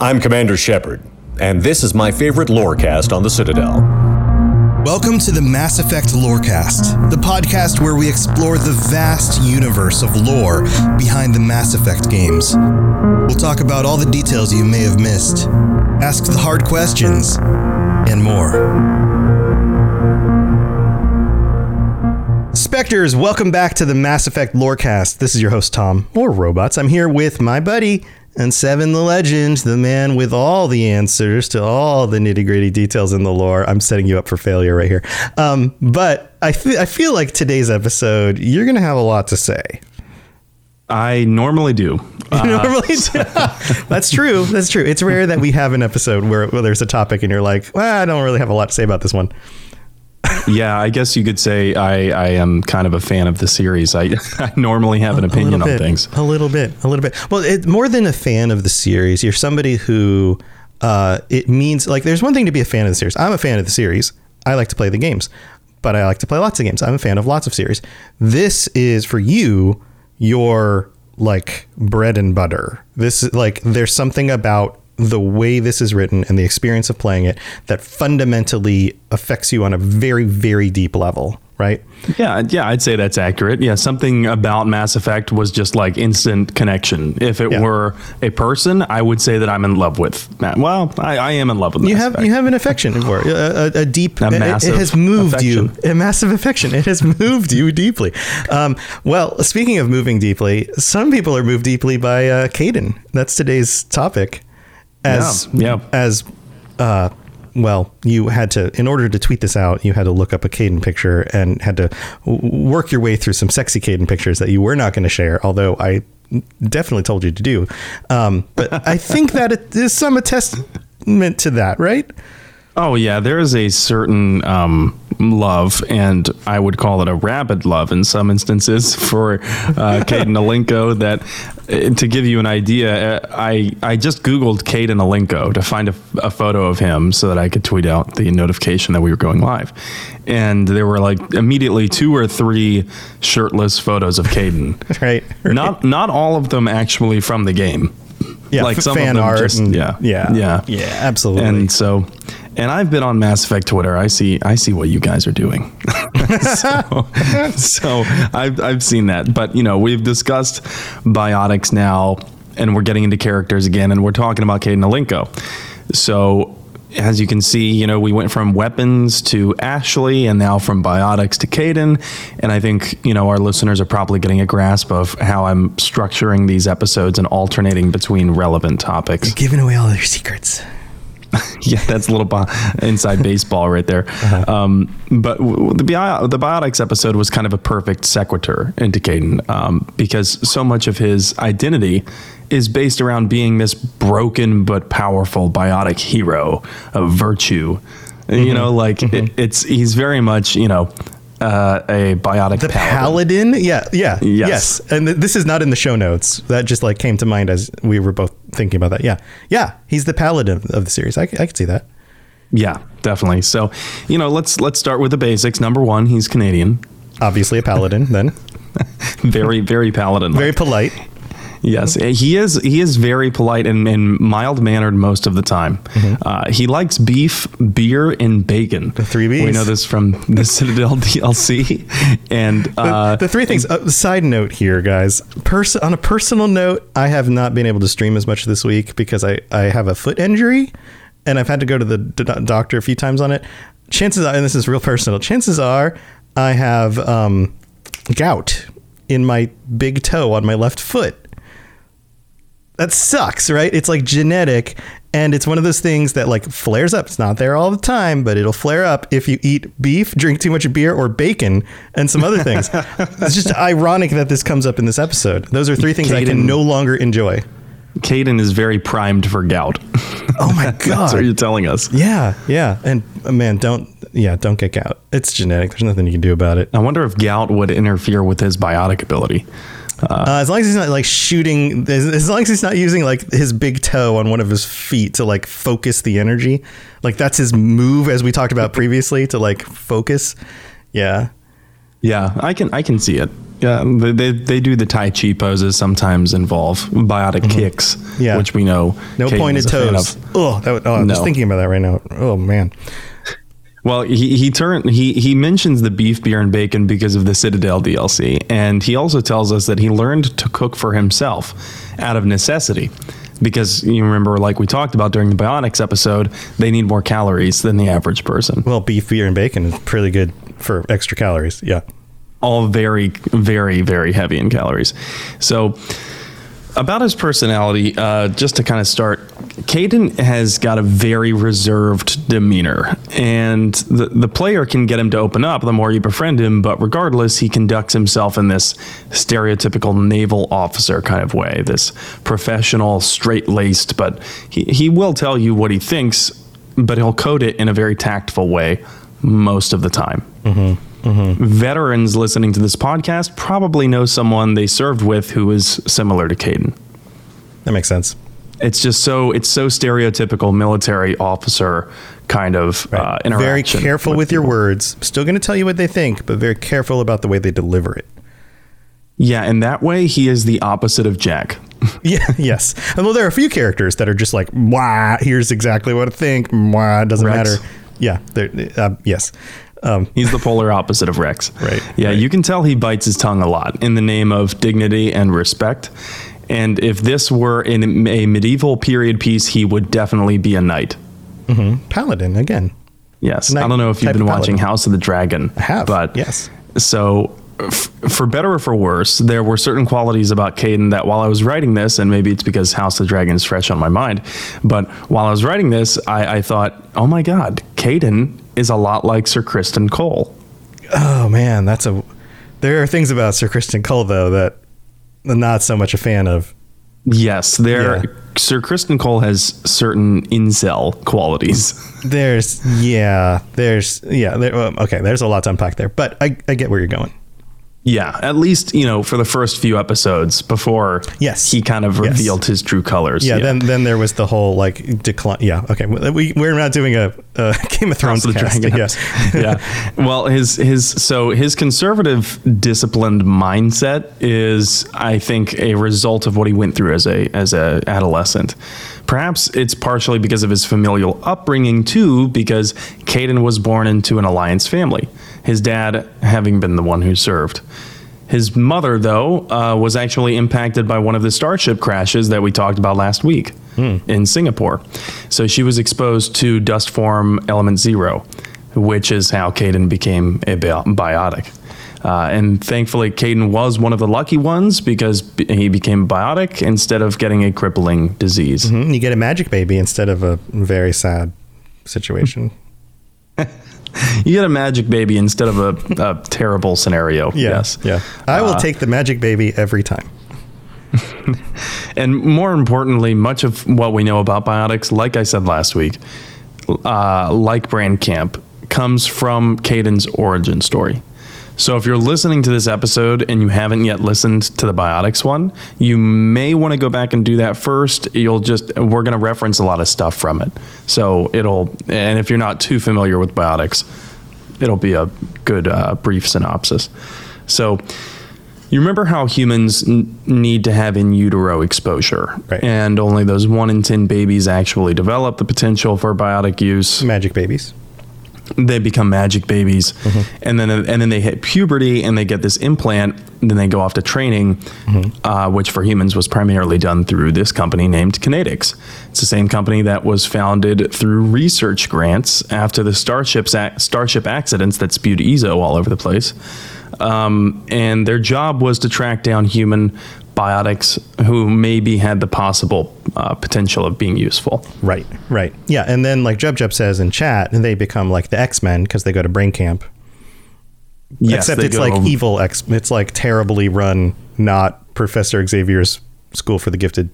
I'm Commander Shepard, and this is my favorite lorecast on the Citadel. Welcome to the Mass Effect Lorecast, the podcast where we explore the vast universe of lore behind the Mass Effect games. We'll talk about all the details you may have missed, ask the hard questions, and more. Spectres, welcome back to the Mass Effect Lorecast. This is your host, Tom, or Robots. I'm here with my buddy and Seven the Legend, the man with all the answers to all the nitty gritty details in the lore. I'm setting you up for failure right here. Um, but I, I feel like today's episode, you're going to have a lot to say. I normally do. Uh, normally do. That's true. That's true. It's rare that we have an episode where, where there's a topic and you're like, well, I don't really have a lot to say about this one yeah, I guess you could say I, I am kind of a fan of the series. I, I normally have an opinion on things. A little bit, a little bit. Well, it, more than a fan of the series, you're somebody who uh, it means like there's one thing to be a fan of the series. I'm a fan of the series. I like to play the games, but I like to play lots of games. I'm a fan of lots of series. This is for you your like bread and butter. This is like there's something about the way this is written and the experience of playing it that fundamentally affects you on a very very deep level right yeah yeah i'd say that's accurate yeah something about mass effect was just like instant connection if it yeah. were a person i would say that i'm in love with well i, I am in love with you have effect. you have an affection for a, a, a deep a massive it, it has moved affection. you a massive affection it has moved you deeply um, well speaking of moving deeply some people are moved deeply by uh, Kaidan. that's today's topic as yeah, yeah. as uh, well, you had to, in order to tweet this out, you had to look up a Kaidan picture and had to work your way through some sexy Kaidan pictures that you were not going to share, although I definitely told you to do. Um, but I think that it is some attestament to that, right? Oh, yeah. There is a certain um, love, and I would call it a rabid love in some instances for uh, Kaidan Alenko. That, uh, to give you an idea, uh, I I just Googled Kaidan Alenko to find a, a, photo of him so that I could tweet out the notification that we were going live, and there were like immediately two or three shirtless photos of Kaidan. right, right. Not not all of them actually from the game. Yeah, like some fan of them art. Just, and, yeah, yeah, yeah, yeah, absolutely. And so and I've been on Mass Effect Twitter. I see I see what you guys are doing. so, so I've I've seen that. But you know, we've discussed biotics now and we're getting into characters again and we're talking about Kaidan Alenko. So as you can see, you know, we went from weapons to Ashley and now from biotics to Kaidan. And I think, you know, our listeners are probably getting a grasp of how I'm structuring these episodes and alternating between relevant topics. You're giving away all your secrets. yeah, that's a little bi- inside baseball right there. Uh-huh. Um, but the, bio- the biotics episode was kind of a perfect sequitur into Kaidan um, because so much of his identity is based around being this broken but powerful biotic hero of virtue. Mm-hmm. You know, like mm-hmm. it, it's he's very much you know uh, a biotic the paladin. paladin. Yeah, yeah, yes. yes. And th- this is not in the show notes. That just like came to mind as we were both thinking about that. Yeah, yeah. He's the paladin of the series. I, I could see that. Yeah, definitely. So, you know, let's let's start with the basics. Number one, he's Canadian. Obviously, a paladin. then. very, very paladin. Very polite. Yes, he is. He is very polite and, and mild mannered most of the time. Mm-hmm. Uh, he likes beef, beer, and bacon. The three B's. We know this from the Citadel DLC. And uh, the, the, three things. Uh, side note here, guys. Pers- on a personal note, I have not been able to stream as much this week because I I have a foot injury, and I've had to go to the d- doctor a few times on it. Chances are, and this is real personal. Chances are, I have um, gout in my big toe on my left foot that sucks, right? It's like genetic and it's one of those things that like flares up. It's not there all the time, but it'll flare up if you eat beef, drink too much beer or bacon and some other things. it's just ironic that this comes up in this episode. Those are three things Kaidan, I can no longer enjoy. Kaidan is very primed for gout. Oh my god. That's what you're telling us. Yeah, yeah. And uh, man, don't yeah, don't get gout. It's genetic. There's nothing you can do about it. I wonder if gout would interfere with his biotic ability. Uh, as long as he's not like shooting, as long as he's not using like his big toe on one of his feet to like focus the energy, like that's his move, as we talked about previously, to like focus. Yeah. Yeah, I can I can see it. Yeah, they, they, do the Tai Chi poses sometimes involve biotic kicks, Yeah. which we know. No pointed is a fan toes. Oh, that, oh, I'm just thinking about that right now. Oh man. Well, he he turned he he mentions the beef, beer, and bacon because of the Citadel DLC, and he also tells us that he learned to cook for himself out of necessity. Because you remember, like we talked about during the Biotics episode, they need more calories than the average person. Well, beef, beer, and bacon is pretty good for extra calories. Yeah. all very, very, very heavy in calories. So, about his personality, uh, just to kind of start, Kaidan has got a very reserved demeanor, and the the player can get him to open up the more you befriend him. But regardless, he conducts himself in this stereotypical naval officer kind of way, this professional, straight laced. But he he will tell you what he thinks, but he'll code it in a very tactful way most of the time veterans listening to this podcast probably know someone they served with who is similar to Kaidan. That makes sense. It's just so it's so stereotypical military officer kind of uh, interaction. very careful with, your people. words. Still going to tell you what they think, but very careful about the way they deliver it. Yeah, and that way he is the opposite of Jack. Yeah. yes. And well, there are a few characters that are just like, "Wah, here's exactly what I think. Wah, doesn't Wrex. matter." Yeah. Uh, yes. Um, He's the polar opposite of Wrex. Right, Yeah, right. you can tell he bites his tongue a lot in the name of dignity and respect. And if this were in a medieval period piece, he would definitely be a knight. Paladin again. Yes. Knight I don't know if you've been watching. House of the Dragon. I have, But yes. So, for better or for worse, there were certain qualities about Kaidan that while I was writing this, and maybe it's because House of the Dragon is fresh on my mind, but while I was writing this, I, I thought, oh my God, Kaidan is a lot like Sir Criston Cole. Oh man, that's a. There are things about Sir Criston Cole though that I'm not so much a fan of. Yes, there. Yeah. Sir Criston Cole has certain incel qualities. There's yeah, there's yeah, there, okay. There's a lot to unpack there, but I, I get where you're going. Yeah, at least you know for the first few episodes before Yes. he kind of Yes. revealed his true colors. Yeah, then then there was the whole like decline. Yeah, okay. We we're not doing a, a Game of Thrones House cast. Dragon. Yes. yeah. Well, his his so his conservative, disciplined mindset is, I think, a result of what he went through as a as a adolescent. Perhaps it's partially because of his familial upbringing too, because Kaidan was born into an alliance family. His dad having been the one who served. His mother, though, uh, was actually impacted by one of the starship crashes that we talked about last week in Singapore. So she was exposed to dust form element zero, which is how Kaidan became a biotic. Uh, and thankfully, Kaidan was one of the lucky ones because b- he became biotic instead of getting a crippling disease. Mm, You get a magic baby instead of a very sad situation. You get a magic baby instead of a, a terrible scenario. Yeah, Yes. yeah. I will Uh, take the magic baby every time. And more importantly, much of what we know about biotics, like I said last week, uh, like Brain Camp, comes from Kaidan's origin story. So if you're listening to this episode and you haven't yet listened to the biotics one, you may want to go back and do that first. You'll just we're going to reference a lot of stuff from it. So it'll and if you're not too familiar with biotics, it'll be a good uh, brief synopsis. So you remember how humans n- need to have in utero exposure, Right. and only those one in ten babies actually develop the potential for biotic use. Magic babies. They become magic babies, and then and then they hit puberty and they get this implant. Then they go off to training, uh, which for humans was primarily done through this company named Conatix. It's the same company that was founded through research grants after the starships ac- starship accidents that spewed eezo all over the place. Um, and their job was to track down human biotics who maybe had the possible uh, potential of being useful. Right, right. Yeah, and then like Jub Jub says in chat, they become like the X Men because they go to brain camp. Yes, Except it's go- like evil X. It's like terribly run, not Professor Xavier's School for the Gifted.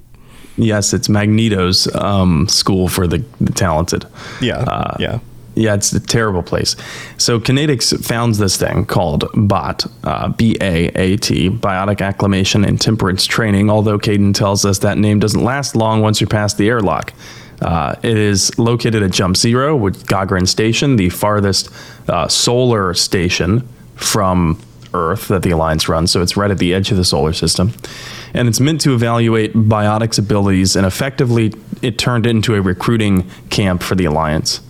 Yes, it's Magneto's um, school for the, the talented. Yeah, Uh, yeah. Yeah, it's a terrible place. So Conatix founds this thing called BAT, uh, B-A-A-T, Biotic Acclimation and Temperance Training, although Kaidan tells us that name doesn't last long once you're past the airlock. Uh, it is located at Jump Zero, with Gagarin Station, the farthest uh, solar station from Earth that the Alliance runs, so it's right at the edge of the solar system. And it's meant to evaluate biotics abilities, and effectively, it turned into a recruiting camp for the Alliance.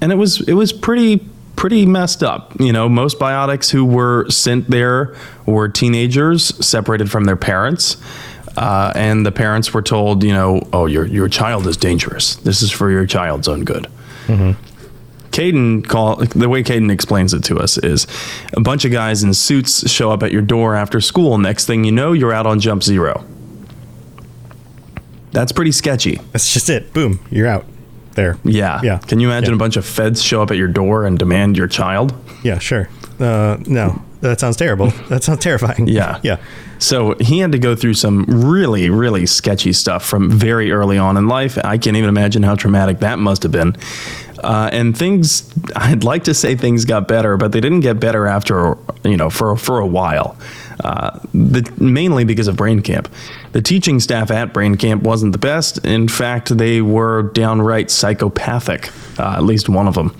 And it was it was pretty pretty messed up. You know, most biotics who were sent there were teenagers separated from their parents. Uh, and the parents were told, you know, oh, your your child is dangerous. This is for your child's own good. Kaidan call the way Kaidan explains it to us is a bunch of guys in suits show up at your door after school. Next thing you know, you're out on jump zero. That's pretty sketchy. That's just it. Boom, you're out. There. Yeah. Yeah. Can you imagine Yeah. a bunch of feds show up at your door and demand your child? Yeah, sure. Uh, no, that sounds terrible. That sounds terrifying. Yeah. Yeah. So he had to go through some really, really sketchy stuff from very early on in life. I can't even imagine how traumatic that must have been. Uh, and things, I'd like to say things got better, but they didn't get better after, you know, for, for a while. Uh, the, mainly because of Brain Camp. The teaching staff at Brain Camp wasn't the best. In fact, they were downright psychopathic, uh, at least one of them.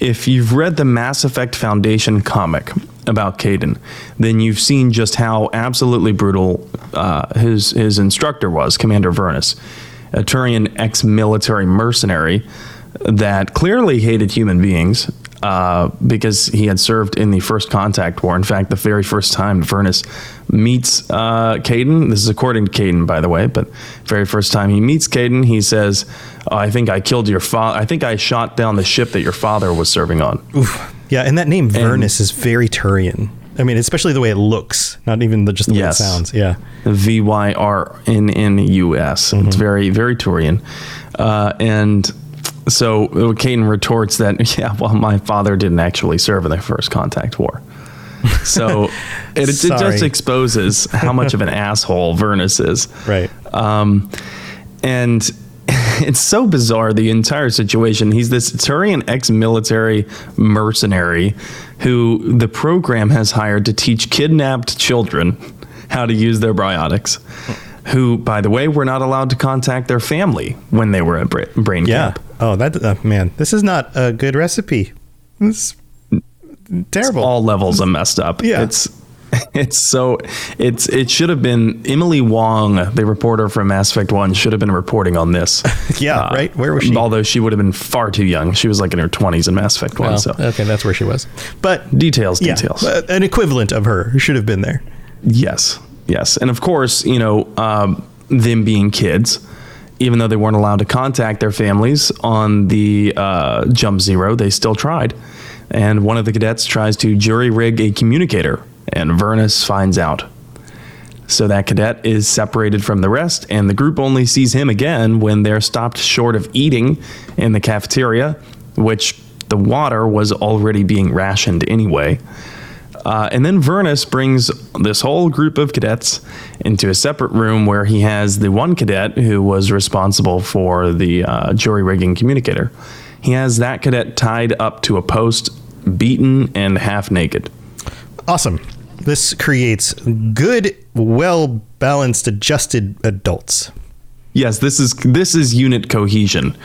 If you've read the Mass Effect Foundation comic about Kaidan, then you've seen just how absolutely brutal uh, his his instructor was, Commander Vyrnnus, a Turian ex-military mercenary that clearly hated human beings uh, because he had served in the First Contact War. In fact, the very first time Vyrnnus meets uh, Kaidan, this is according to Kaidan, by the way, but very first time he meets Kaidan, he says, oh, "I think I killed your father. I think I shot down the ship that your father was serving on." Yeah, and that name Vyrnnus is very Turian. I mean, especially the way it looks, not even the, just the Yes. way it sounds. Yeah. V Y R N N U S. It's very, very Turian. Uh, and so Kaidan retorts that, yeah, well, my father didn't actually serve in the first contact war. So it, it just exposes how much of an asshole Vyrnnus is. Right. Um, and it's so bizarre the entire situation. He's this Turian ex-military mercenary who the program has hired to teach kidnapped children how to use their biotics. Who, by the way, were not allowed to contact their family when they were at Bra- Brain Yeah. Oh, that uh, man, this is not a good recipe. It's terrible. All levels are messed up. Yeah. It's it's so it's it should have been Emily Wong, the reporter from Mass Effect One, should have been reporting on this. yeah, right. Where was she? Although she would have been far too young. She was like in her 20s in Mass Effect 1. Well, so okay, that's where she was. But details, yeah, details. an equivalent of her should have been there. yes, yes. And of course, you know, um, them being kids, even though they weren't allowed to contact their families on the uh, Jump Zero, they still tried. And one of the cadets tries to jury rig a communicator, and Vyrnnus finds out. So that cadet is separated from the rest, and the group only sees him again when they're stopped short of eating in the cafeteria, which the water was already being rationed anyway. Uh, and then Vyrnnus brings this whole group of cadets into a separate room where he has the one cadet who was responsible for the uh, jury rigging communicator. He has that cadet tied up to a post, beaten, and half naked. Awesome. This creates good, well balanced, adjusted adults. Yes, this is this is unit cohesion.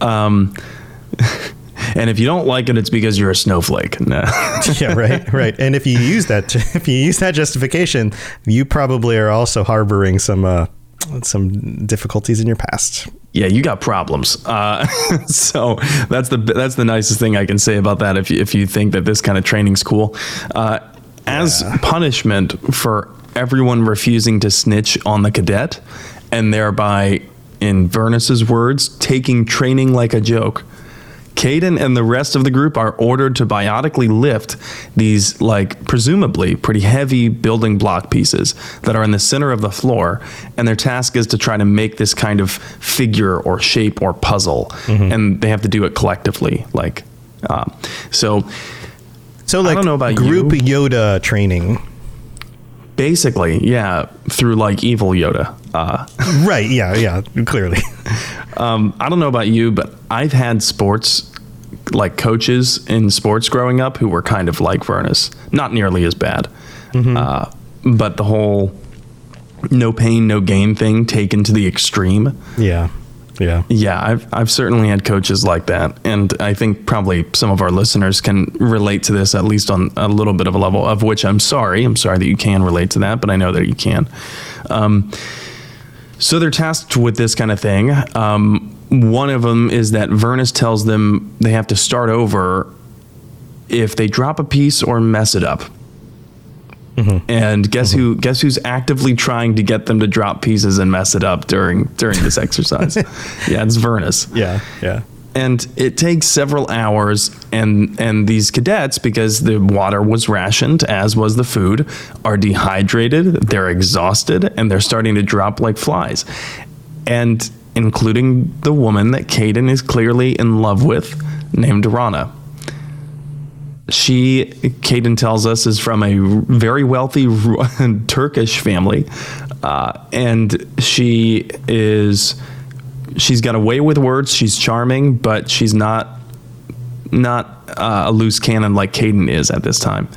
Um, and if you don't like it, it's because you're a snowflake. No. yeah, right, right. And if you use that, if you use that justification, you probably are also harboring some uh, some difficulties in your past. yeah, you got problems. Uh, so that's the that's the nicest thing I can say about that. If you, if you think that this kind of training's cool, uh, as punishment for everyone refusing to snitch on the cadet, and thereby, in Vyrnnus's words, taking training like a joke. Kaidan and the rest of the group are ordered to biotically lift these, like, presumably pretty heavy building block pieces that are in the center of the floor. And their task is to try to make this kind of figure or shape or puzzle. And they have to do it collectively. Like, uh, so So, like, don't know about group you. Yoda training. Basically, yeah, through like evil Yoda. Uh, Right. Yeah. Yeah. Clearly. Um, I don't know about you, but I've had sports like coaches in sports growing up who were kind of like Vyrnnus, not nearly as bad, uh, but the whole no pain, no gain thing taken to the extreme. Yeah. Yeah. Yeah, I've I've certainly had coaches like that, and I think probably some of our listeners can relate to this at least on a little bit of a level. Of which I'm sorry. I'm sorry that you can relate to that, but I know that you can. Um, so they're tasked with this kind of thing. Um, one of them is that Vyrnnus tells them they have to start over if they drop a piece or mess it up. And guess who? Guess who's actively trying to get them to drop pieces and mess it up during during this exercise? yeah, it's Vyrnnus Yeah. Yeah. and it takes several hours and and these cadets because the water was rationed as was the food are dehydrated they're exhausted and they're starting to drop like flies and including the woman that Kaidan is clearly in love with named Rahna she Kaidan tells us is from a very wealthy Turkish family uh, and she is she's got a way with words. She's charming, but she's not not uh, a loose cannon like Kaidan is at this time.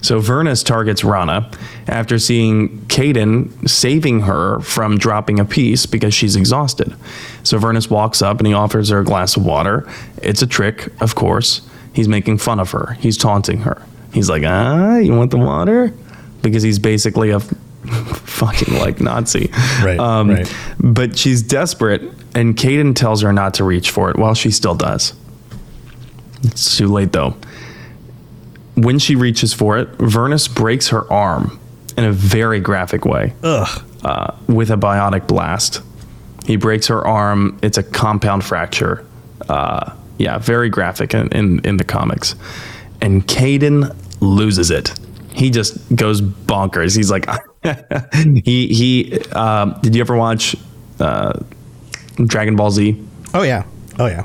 So Vyrnnus targets Rahna after seeing Kaidan saving her from dropping a piece because she's exhausted. So Vyrnnus walks up and he offers her a glass of water. It's a trick, of course. He's making fun of her. He's taunting her. He's like, "Ah, you want the water?" Because he's basically a fucking like Nazi. Right, Um, right. But she's desperate, and Kaidan tells her not to reach for it. Well, she still does. It's too late though. When she reaches for it, Vyrnnus breaks her arm in a very graphic way Ugh. uh, with a biotic blast. He breaks her arm. It's a compound fracture. Uh, yeah, very graphic in, in, in the comics. And Kaidan loses it. He just goes bonkers. He's like, he he. Um, did you ever watch uh, Dragon Ball Z? Oh yeah. Oh yeah.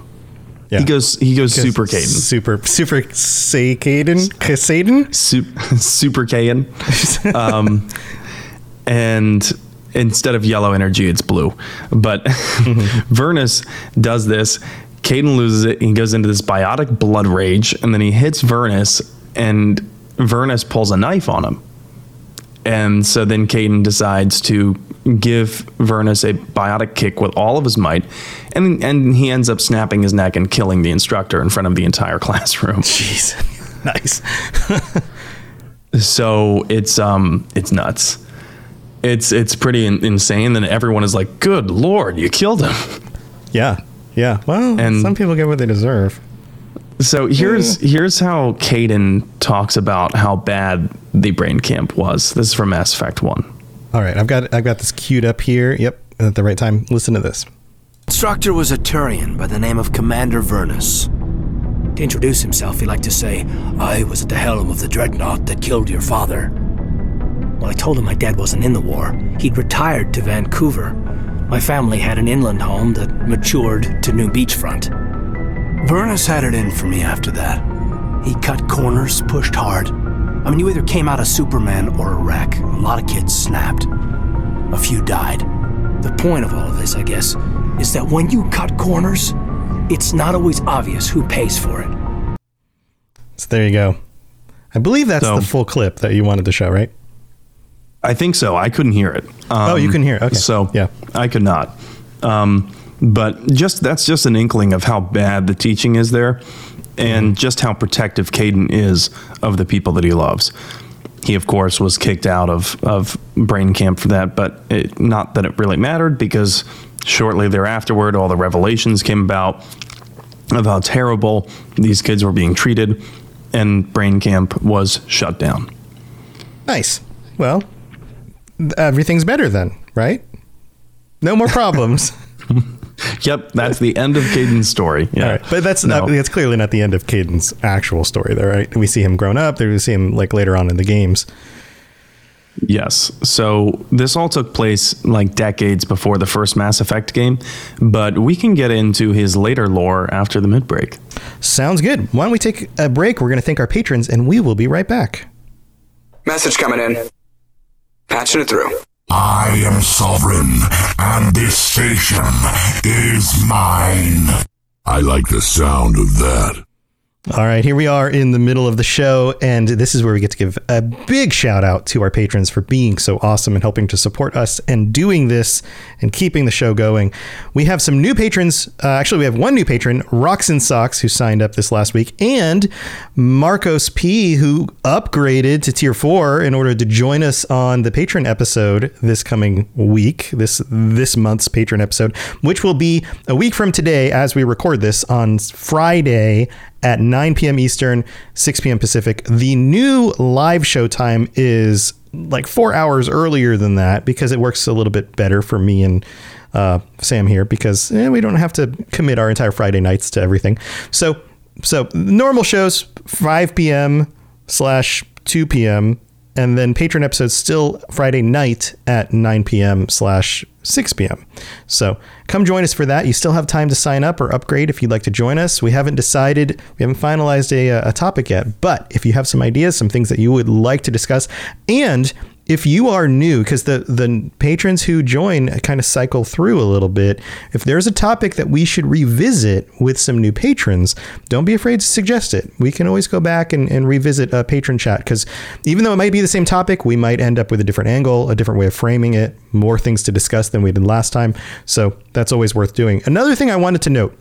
Yeah. He goes he goes super Kaidan, Super super say Kaidan. Kaidan. super, super Kaidan. Um, and instead of yellow energy, it's blue. But Vyrnnus does this. Kaidan loses it. He goes into this biotic blood rage, and then he hits Vyrnnus, and Vyrnnus pulls a knife on him. And so then Kaidan decides to give Vyrnnus a biotic kick with all of his might, and and he ends up snapping his neck and killing the instructor in front of the entire classroom. Jeez. nice. So it's um it's nuts. It's it's pretty in- insane. Then everyone is like, "Good lord, you killed him." Yeah. Yeah. Well, And- some people get what they deserve. So here's here's how Kaidan talks about how bad the brain camp was. This is from Mass Effect One. All right. I've got I've got this queued up here. Yep. At the right time. Listen to this. Instructor was a Turian by the name of Commander Vyrnnus. To introduce himself, he liked to say, I was at the helm of the dreadnought that killed your father. Well, I told him my dad wasn't in the war. He'd retired to Vancouver. My family had an inland home that matured to New Beachfront. Vyrnnus had it in for me after that. He cut corners, pushed hard. I mean, you either came out a Superman or a wreck. A lot of kids snapped. A few died. The point of all of this, I guess, is that when you cut corners, it's not always obvious who pays for it. So there you go. I believe that's So- the full clip that you wanted to show, right? I think so. I couldn't hear it. Um, Oh, you couldn't hear it. Okay. So Yeah. I could not. Um, but just that's just an inkling of how bad the teaching is there, and Mm-hmm. just how protective Kaidan is of the people that he loves. He, of course, was kicked out of of brain camp for that, but it, not that it really mattered because shortly thereafterward, all the revelations came about of how terrible these kids were being treated, and brain camp was shut down. Nice. Well, everything's better then, right? No more problems. Yep, that's the end of Kaidan's story. Yeah, All right. But that's No. not, that's clearly not the end of Kaidan's actual story, though, right? We see him grown up. There we see him like later on in the games. Yes. So this all took place like decades before the first Mass Effect game, but we can get into his later lore after the mid break. Sounds good. Why don't we take a break? We're going to thank our patrons, and we will be right back. Message coming in. Patching it through. I am sovereign, and this station is mine. I like the sound of that. All right, here we are in the middle of the show, and this is where we get to give a big shout out to our patrons for being so awesome and helping to support us and doing this and keeping the show going. We have some new patrons. Uh, actually, we have one new patron, Rocks and Socks, who signed up this last week, and Marcos P, who upgraded to tier four in order to join us on the patron episode this coming week, this this month's patron episode, which will be a week from today as we record this on Friday at 9 p.m. Eastern, 6 p.m. Pacific. The new live show time is like four hours earlier than that because it works a little bit better for me and uh, Sam here because eh, we don't have to commit our entire Friday nights to everything. So, so normal shows 5 p.m. slash 2 p.m. and then patron episodes still Friday night at 9 p.m. slash 6 p.m. So come join us for that. You still have time to sign up or upgrade if you'd like to join us. We haven't decided, we haven't finalized a, uh, a topic yet, but if you have some ideas, some things that you would like to discuss, and if you are new, because the the patrons who join kind of cycle through a little bit, if there's a topic that we should revisit with some new patrons, don't be afraid to suggest it. We can always go back and, and revisit a patron chat because even though it might be the same topic, we might end up with a different angle, a different way of framing it, more things to discuss than we did last time. So that's always worth doing. Another thing I wanted to note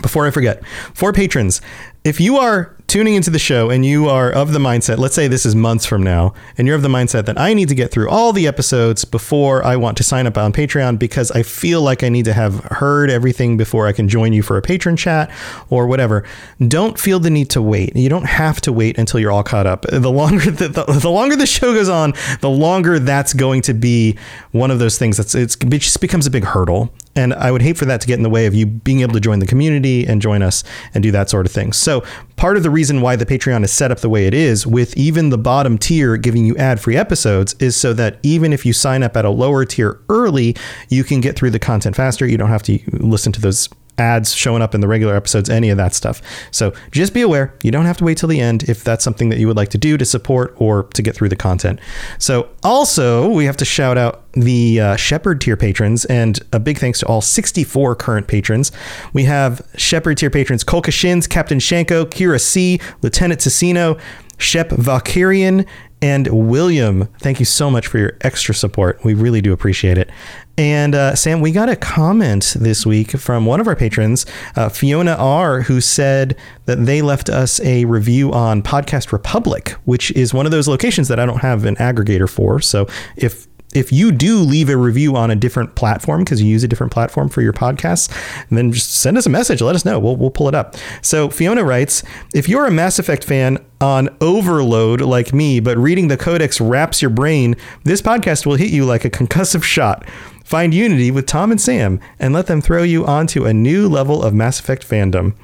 before I forget, for patrons, if you are tuning into the show and you are of the mindset, let's say this is months from now, and you're of the mindset that I need to get through all the episodes before I want to sign up on Patreon because I feel like I need to have heard everything before I can join you for a patron chat or whatever, don't feel the need to wait. You don't have to wait until you're all caught up. The longer the, the, the longer the show goes on, the longer that's going to be one of those things that's it just becomes a big hurdle. And I would hate for that to get in the way of you being able to join the community and join us and do that sort of thing. So, part of the reason why the Patreon is set up the way it is, with even the bottom tier giving you ad free episodes, is so that even if you sign up at a lower tier early, you can get through the content faster. You don't have to listen to those ads showing up in the regular episodes, any of that stuff. So just be aware, you don't have to wait till the end if that's something that you would like to do to support or to get through the content. So also, we have to shout out the uh, Shepard tier patrons and a big thanks to all 64 current patrons. We have Shepard tier patrons Kolka Shins, Captain Shanko, Kira C, Lieutenant Ticino, Shep Valkyrian, and William. Thank you so much for your extra support. We really do appreciate it. And uh, Sam, we got a comment this week from one of our patrons, uh, Fiona R, who said that they left us a review on Podcast Republic, which is one of those locations that I don't have an aggregator for. So if if you do leave a review on a different platform because you use a different platform for your podcasts, then just send us a message. Let us know. We'll, we'll pull it up. So Fiona writes If you're a Mass Effect fan on overload like me, but reading the codex wraps your brain, this podcast will hit you like a concussive shot. Find unity with Tom and Sam and let them throw you onto a new level of Mass Effect fandom.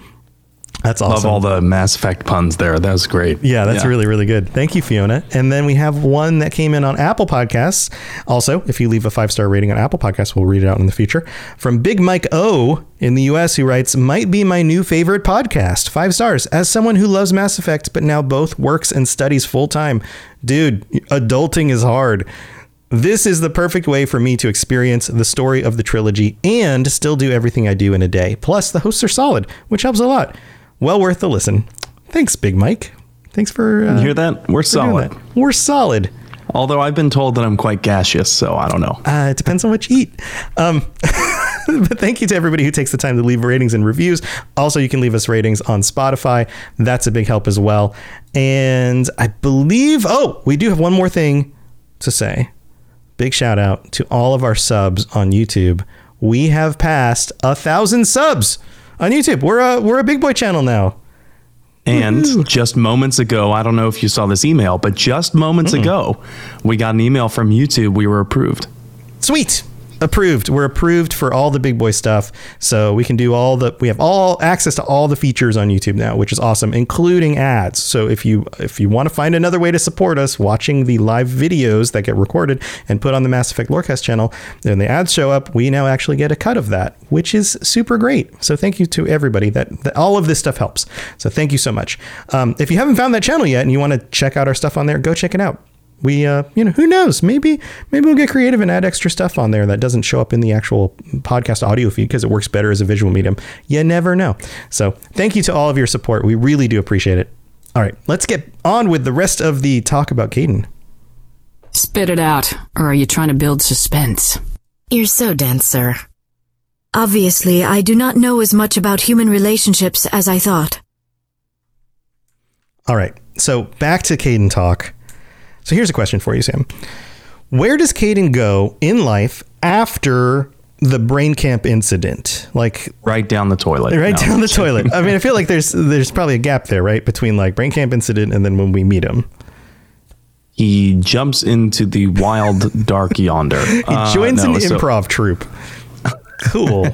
That's awesome. Love all the Mass Effect puns there. That was great. Yeah, that's really, really good. Thank you, Fiona. And then we have one that came in on Apple Podcasts. Also, if you leave a five star rating on Apple Podcasts, we'll read it out in the future. From Big Mike O in the US, who writes, Might be my new favorite podcast. Five stars. As someone who loves Mass Effect, but now both works and studies full time. Dude, adulting is hard. This is the perfect way for me to experience the story of the trilogy and still do everything I do in a day. Plus, the hosts are solid, which helps a lot. Well worth the listen. Thanks, Big Mike. Thanks for uh, You hear that? We're solid. that. We're solid. Although I've been told that I'm quite gaseous, so I don't know. Uh, it depends on what you eat. Um, but thank you to everybody who takes the time to leave ratings and reviews. Also, you can leave us ratings on Spotify. That's a big help as well. And I believe, oh, we do have one more thing to say. Big shout out to all of our subs on YouTube. We have passed a thousand subs on YouTube. We're a we're a big boy channel now. And just moments ago, I don't know if you saw this email, but just moments mm. ago, we got an email from YouTube. We were approved. Sweet. Approved. We're approved for all the big boy stuff. So we can do all the we have all access to all the features on YouTube now, which is awesome, including ads. So if you if you want to find another way to support us watching the live videos that get recorded and put on the Mass Effect Lorecast channel, then the ads show up, we now actually get a cut of that, which is super great. So thank you to everybody that, that all of this stuff helps. So thank you so much. Um, if you haven't found that channel yet and you want to check out our stuff on there, go check it out we uh, you know who knows? Maybe maybe we'll get creative and add extra stuff on there that doesn't show up in the actual podcast audio feed because it works better as a visual medium. You never know. So thank you to all of your support. We really do appreciate it. All right let's get on with the rest of the talk about Kaidan. Spit it out, or are you trying to build suspense? You're so dense, sir. Obviously, I do not know as much about human relationships as I thought. all right so back to Kaidan talk so here's a question for you Sam where does Kaidan go in life after the brain camp incident like Right down the toilet. right No. down the toilet. I mean, I feel like there's there's probably a gap there, right, between like brain camp incident and then when we meet him. He jumps into the wild dark yonder. He Uh, joins no, an so improv troupe. Cool.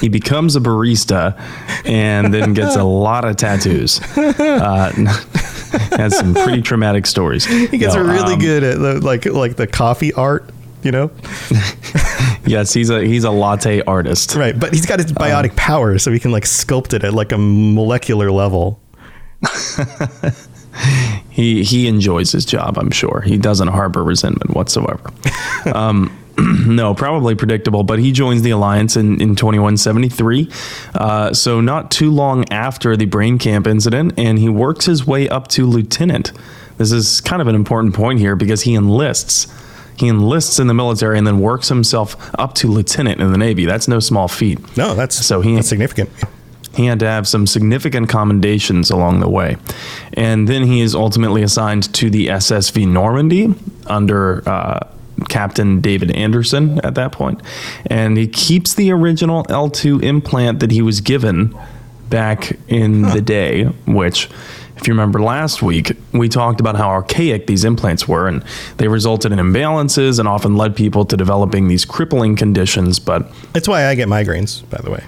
He becomes a barista and then gets a lot of tattoos. Uh, has some pretty traumatic stories. he gets No, really um, good at the, like like the coffee art, you know. Yes, he's a he's a latte artist. Right, but he's got his Um, biotic power, so he can like sculpt it at like a molecular level. He he enjoys his job. I'm sure he doesn't harbor resentment whatsoever. um, no, probably predictable, but he joins the alliance in, in 2173. Uh, so not too long after the brain camp incident, and he works his way up to lieutenant. This is kind of an important point here because he enlists. He enlists in the military and then works himself up to lieutenant in the Navy. That's no small feat. No, that's So he- that's significant. He had to have some significant commendations along the way. And then he is ultimately assigned to the SSV Normandy under uh, Captain David Anderson at that. And he keeps the original L2 implant that he was given back in the day, which. If you remember last week, we talked about how archaic these implants were, and they resulted in imbalances and often led people to developing these crippling conditions. But That's why I get migraines, by the way.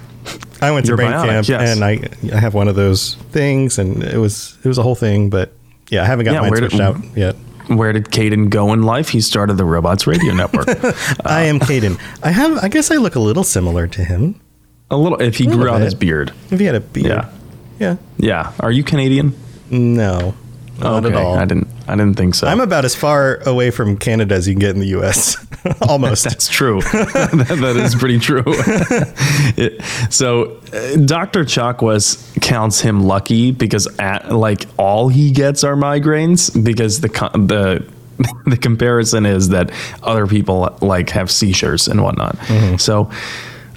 I went to brain bionic, camp yes. and I I have one of those things, and it was it was a whole thing. But yeah, I haven't got Yeah, mine did- switched out yet. Where did Kaidan go in life? He started the Robots Radio Network. I am uh, Kaidan. I have. I guess I look a little similar to him. a little, if he grew out his beard. If he had a beard. Yeah. Yeah. Yeah. Are you Canadian? No. Not at all. I didn't. I didn't think so. I'm about as far away from Canada as you can get in the U.S. Almost. That's true. that, that is pretty true. It- so, uh, Dr. Chakwas counts him lucky because at like all he gets are migraines because the the the comparison is that other people like have seizures and whatnot. So.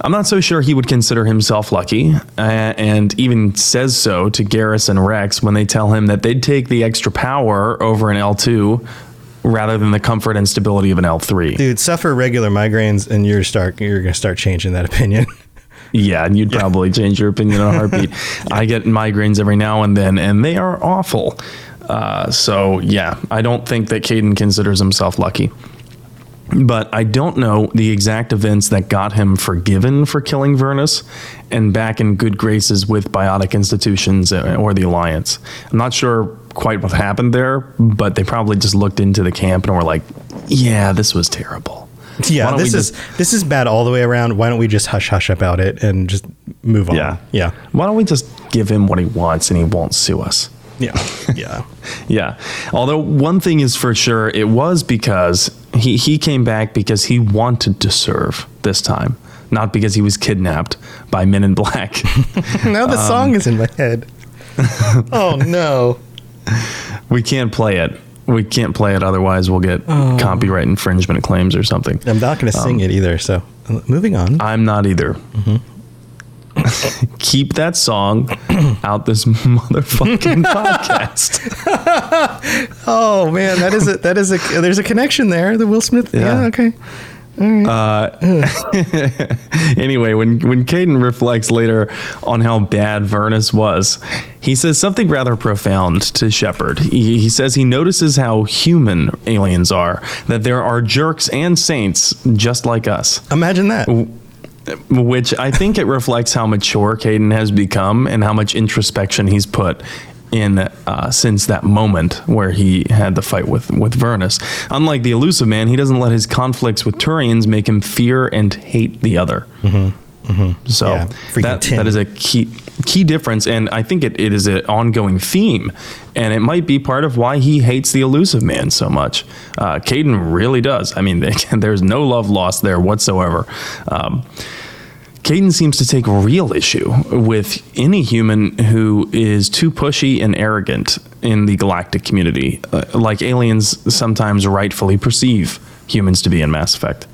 I'm not so sure he would consider himself lucky, uh, and even says so to Garrus and Wrex when they tell him that they'd take the extra power over an L2 rather than the comfort and stability of an L3. Dude, suffer regular migraines, and you're start you're gonna start changing that opinion. Yeah, and you'd probably change your opinion in a heartbeat. I get migraines every now and then, and they are awful. Uh, so, yeah, I don't think that Kaidan considers himself lucky. But I don't know the exact events that got him forgiven for killing Vyrnnus and back in good graces with biotic institutions uh, or the Alliance. I'm not sure quite what happened there, but they probably just looked into the camp and were like, yeah, this was terrible. Yeah, this is just- this is bad all the way around. Why don't we just hush hush about it and just move on? Yeah. Yeah. Why don't we just give him what he wants and he won't sue us? Yeah. Yeah. Yeah. Although one thing is for sure, it was because he, he came back because he wanted to serve this time, not because he was kidnapped by men in black. now Um, the song is in my head. oh no. we can't play it. We can't play it, otherwise we'll get Oh. copyright infringement claims or something. I'm not going to sing it either. So uh, moving on. I'm not either. Keep that song out this motherfucking podcast. Oh man, that is a that is a there's a connection there. The Will Smith. Yeah. Yeah. okay. Uh, anyway, when when Kaidan reflects later on how bad Vyrnnus was, he says something rather profound to Shepard. He, he says he notices how human aliens are, that there are jerks and saints just like us. Imagine that. Which I think it reflects how mature Kaidan has become and how much introspection he's put in uh, since that moment where he had the fight with with Vyrnnus. Unlike the Illusive Man, he doesn't let his conflicts with Turians make him fear and hate the other. So Yeah, that, Tim. that is a key. Key difference, and I think it, it is an ongoing theme, and it might be part of why he hates the Illusive Man so much. Uh, Kaidan really does. I mean, they, there's no love lost there whatsoever. Um, Kaidan seems to take real issue with any human who is too pushy and arrogant in the galactic community, uh, like aliens sometimes rightfully perceive humans to be in Mass Effect.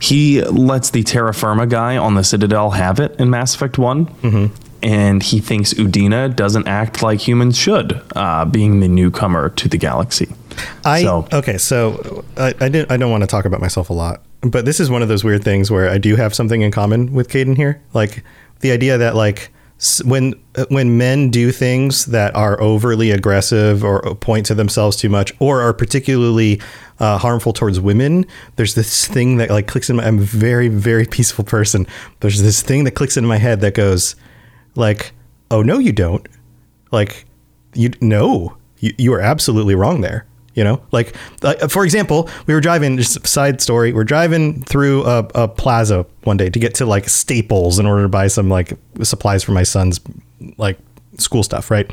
He lets the terra firma guy on the Citadel have it in Mass Effect one and he thinks Udina doesn't act like humans should, uh, being the newcomer to the galaxy. I So- okay, so I, I didn't. I don't want to talk about myself a lot, but this is one of those weird things where I do have something in common with Kaidan here. Like the idea that like when when men do things that are overly aggressive or point to themselves too much, or are particularly uh, harmful towards women, there's this thing that like clicks in my. I'm a very very peaceful person. There's this thing that clicks into my head that goes like, oh no, you don't. Like you no you, you are absolutely wrong there you know? Like uh, for example we were driving just side story we're driving through a, a plaza one day to get to like staples in order to buy some like supplies for my son's like school stuff right?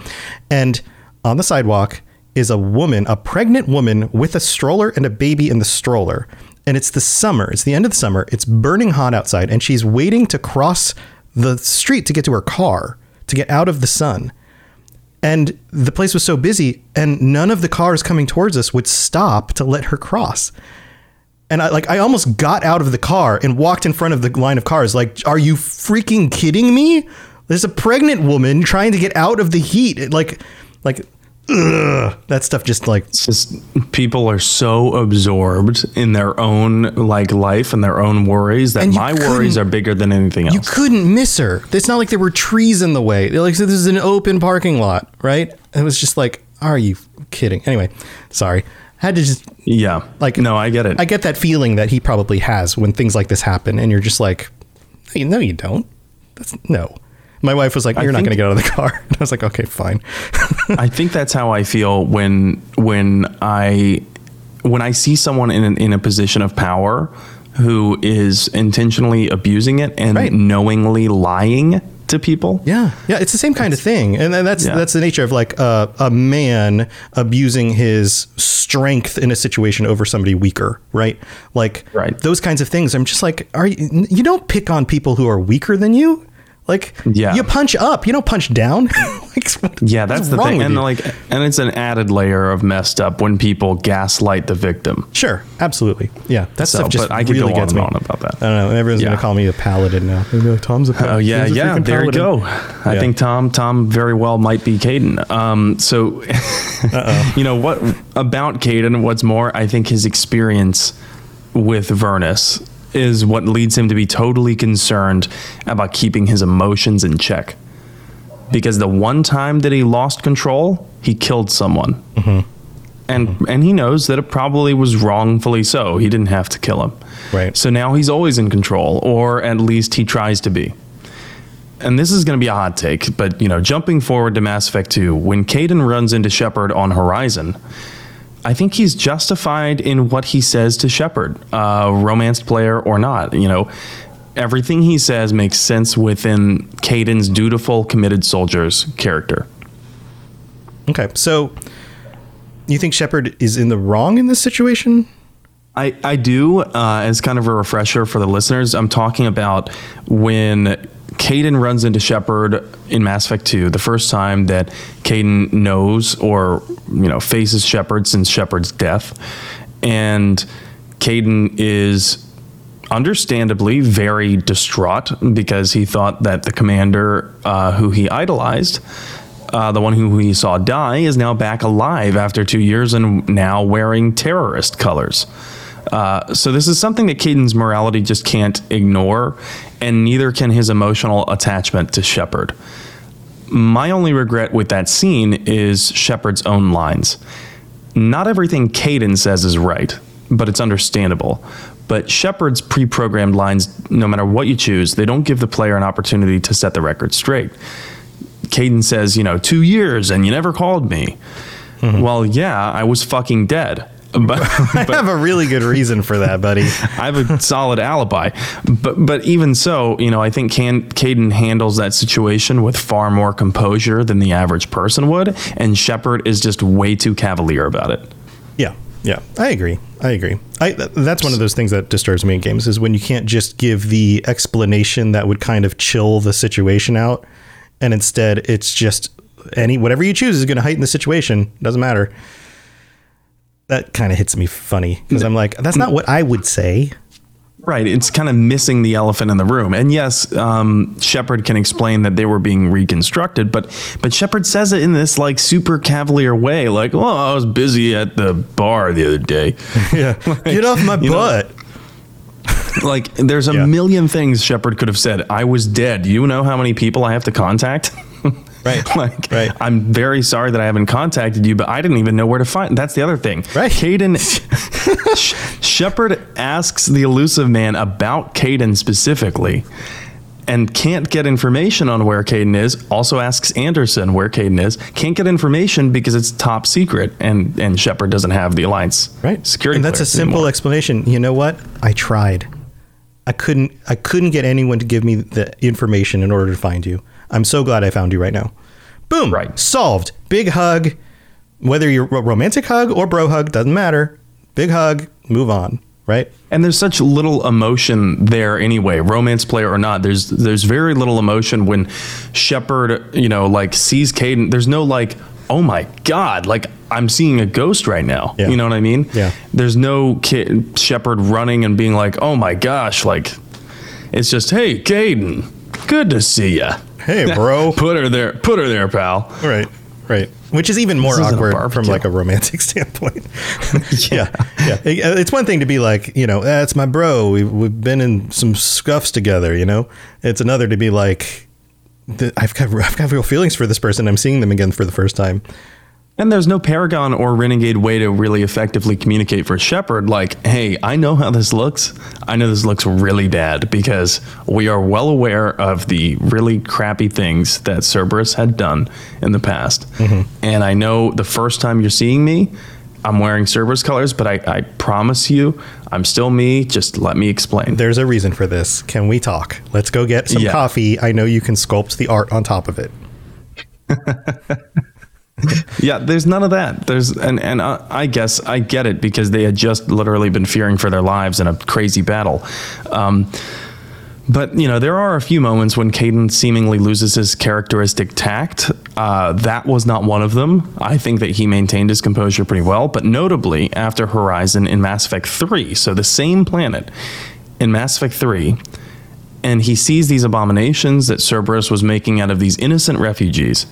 And on the sidewalk is a woman a pregnant woman with a stroller and a baby in the stroller. And it's the summer it's the end of the summer it's burning hot outside and she's waiting to cross the street to get to her car to get out of the sun. And the place was so busy and none of the cars coming towards us would stop to let her cross. And i like i almost got out of the car and walked in front of the line of cars like are you freaking kidding me? There's a pregnant woman trying to get out of the heat. Like like ugh, that stuff just like It's just people are so absorbed in their own like life and their own worries that my worries are bigger than anything else. you couldn't miss her it's not like there were trees in the way like so this is an open parking lot right it was just like are you kidding anyway sorry I had to just yeah, Like, no, I get it. I get that feeling that he probably has when things like this happen, and you're just like, "No, you- no, you don't. That's no. My wife was like, "You're not going to get out of the car." And I was like, "Okay, fine." I think that's how I feel when when I when I see someone in an, in a position of power who is intentionally abusing it and Right. knowingly lying to people. yeah, yeah, it's the same kind of thing, and then that's Yeah. that's the nature of like uh, a man abusing his strength in a situation over somebody weaker, right? Like Right. those kinds of things. I'm just like, are you? You don't pick on people who are weaker than you. Like, Yeah. you punch up, you don't punch down. like, Yeah, that's the thing, and you? like, and it's an added layer of messed up when people gaslight the victim. Sure, absolutely. Yeah, that So, stuff just I could really go on gets me. on about that. I don't know. Everyone's Yeah. gonna call me a paladin now. They'll be like, Tom's a paladin. Oh yeah, yeah. There you go. I Yeah. think Tom Tom very well might be Kaidan. Um, so, you know what about Kaidan? What's more, I think his experience with Vyrnnus is what leads him to be totally concerned about keeping his emotions in check. Because the one time that he lost control, he killed someone. Mm-hmm. And mm-hmm. and he knows that it probably was wrongfully so. He didn't have to kill him. Right. So now he's always in control, or at least he tries to be. And this is going to be a hot take, but you know, jumping forward to Mass Effect 2, when Kaidan runs into Shepard on Horizon, I think he's justified in what he says to Shepard, uh, romanced player or not. You know, everything he says makes sense within Kaidan's dutiful, committed soldier's character. Okay, so you think Shepard is in the wrong in this situation? I, I do. Uh, as kind of a refresher for the listeners, I'm talking about when Kaidan runs into Shepard in Mass Effect 2, the first time that Kaidan knows or you know faces Shepard since Shepard's death, and Kaidan is understandably very distraught because he thought that the commander uh, who he idolized uh, the one who he saw die is now back alive after two years and now wearing terrorist colors. Uh, so this is something that Kaidan's morality just can't ignore, and neither can his emotional attachment to Shepard. My only regret with that scene is Shepard's own lines. Not everything Kaidan says is right, but it's understandable. But Shepard's pre-programmed lines, no matter what you choose, they don't give the player an opportunity to set the record straight. Kaidan says, you know, two years and you never called me. Well, yeah, I was fucking dead. but, I have a really good reason for that, buddy. I have a solid alibi. But but even so, you know, I think Can- Kaidan handles that situation with far more composure than the average person would, and Shepard is just way too cavalier about it. Yeah, yeah, I agree. I agree. I th- that's one of those things that disturbs me in games is when you can't just give the explanation that would kind of chill the situation out, and instead it's just any whatever you choose is going to heighten the situation. Doesn't matter. That kind of hits me funny because I'm like, that's not what I would say. Right. It's kind of missing the elephant in the room. And yes, um, Shepard can explain that they were being reconstructed, but but Shepard says it in this like super cavalier way, like, "Well, I was busy at the bar the other day." Yeah, get off my you know, butt. like, there's a Yeah. million things Shepard could have said. I was dead. You know how many people I have to contact? Right. like, Right. I'm very sorry that I haven't contacted you, but I didn't even know where to find. That's the other thing. Right. Kaidan Sh- Shepard asks the Illusive Man about Kaidan specifically and can't get information on where Kaidan is. Also asks Anderson where Kaidan is. Can't get information because it's top secret and and Shepard doesn't have the alliance right security. and that's a simple anymore. explanation you know what i tried i couldn't i couldn't get anyone to give me the information in order to find you i'm so glad i found you right now boom Right. solved big hug whether you're a romantic hug or bro hug doesn't matter big hug move on right And there's such little emotion there anyway, romance player or not. There's there's very little emotion when Shepard, you know, like sees Kaidan. There's no like, oh my god, like I'm seeing a ghost right now. Yeah. You know what I mean? Yeah. There's no kid Shepard running and being like, oh my gosh, like it's just, hey, Kaidan, good to see ya. Hey bro. Put her there, put her there, pal. right right. Which is even more awkward from like a romantic standpoint. Yeah. Yeah. It- uh, it's one thing to be like you know eh, that's my bro. We've, we've been in some scuffs together you know? It's another to be like I've got I've got real feelings for this person. I'm seeing them again for the first time And there's no Paragon or Renegade way to really effectively communicate for Shepard. Like, hey, I know how this looks. I know this looks really bad because we are well aware of the really crappy things that Cerberus had done in the past. Mm-hmm. And I know the first time you're seeing me, I'm wearing Cerberus colors, but I, I promise you, I'm still me. Just let me explain. there's a reason for this can we talk let's go get some Yeah. coffee I know you can sculpt the art on top of it Yeah, there's none of that. There's and and uh, I guess I get it because they had just literally been fearing for their lives in a crazy battle. Um, but you know, there are a few moments when Kaidan seemingly loses his characteristic tact. Uh, that was not one of them. I think that he maintained his composure pretty well, but notably after Horizon in Mass Effect 3, so the same planet in Mass Effect 3, and he sees these abominations that Cerberus was making out of these innocent refugees.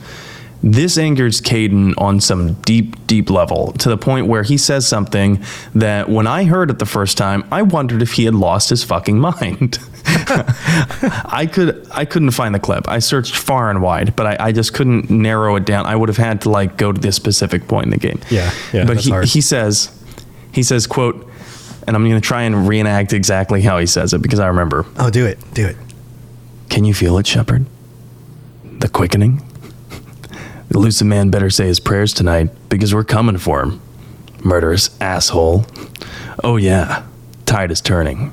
This angers Kaidan on some deep, deep level to the point where he says something that when I heard it the first time, I wondered if he had lost his fucking mind. I could I couldn't find the clip. I searched far and wide, but I, I just couldn't narrow it down. I would have had to like go to this specific point in the game. Yeah, yeah, But he, hard. he says he says, quote, and I'm gonna try and reenact exactly how he says it because I remember. oh do it do it Can you feel it, Shepard? The quickening? The Illusive Man better say his prayers tonight because we're coming for him. Murderous asshole. Oh, yeah. Tide is turning.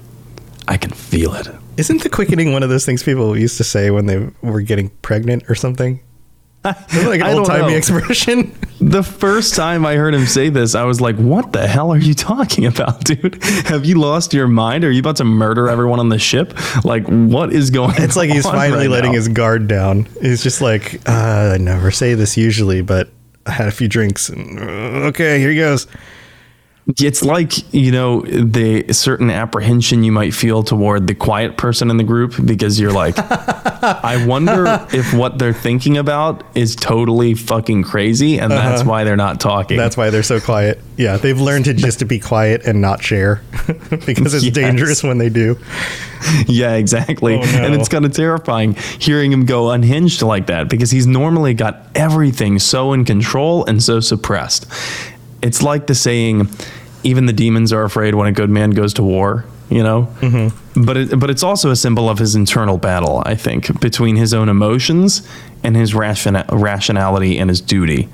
I can feel it. isn't the quickening one of those things people used to say when they were getting pregnant or something like an old timey expression The first time I heard him say this, I was like, what the hell are you talking about, dude? Have you lost your mind? Are you about to murder everyone on the ship? Like, what is going on? It's like he's finally right letting now? his guard down. He's just like, uh, I never say this usually, but I had a few drinks and uh, okay, here he goes. It's like, you know, the certain apprehension you might feel toward the quiet person in the group because you're like, I wonder if what they're thinking about is totally fucking crazy and that's why they're not talking. Uh-huh. That's why they're so quiet. Yeah, they've learned to just to be quiet and not share because it's Yes. dangerous when they do. yeah, exactly. Oh, no. And it's kind of terrifying hearing him go unhinged like that because he's normally got everything so in control and so suppressed. It's like the saying, even the demons are afraid when a good man goes to war, you know? Mm-hmm. But, it, but it's also a symbol of his internal battle, I think, between his own emotions and his ration- rationality and his duty.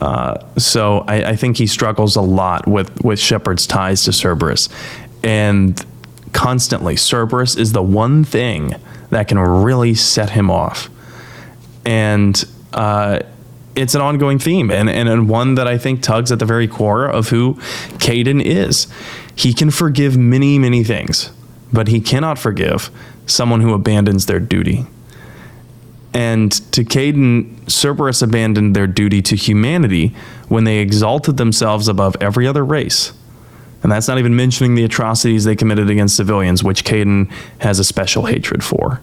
Uh, so I, I think he struggles a lot with with Shepard's ties to Cerberus, and constantly Cerberus is the one thing that can really set him off, and uh, it's an ongoing theme and, and and one that I think tugs at the very core of who Kaidan is. He can forgive many many things, but he cannot forgive someone who abandons their duty. And to Kaidan, Cerberus abandoned their duty to humanity when they exalted themselves above every other race. And that's not even mentioning the atrocities they committed against civilians, which Kaidan has a special hatred for.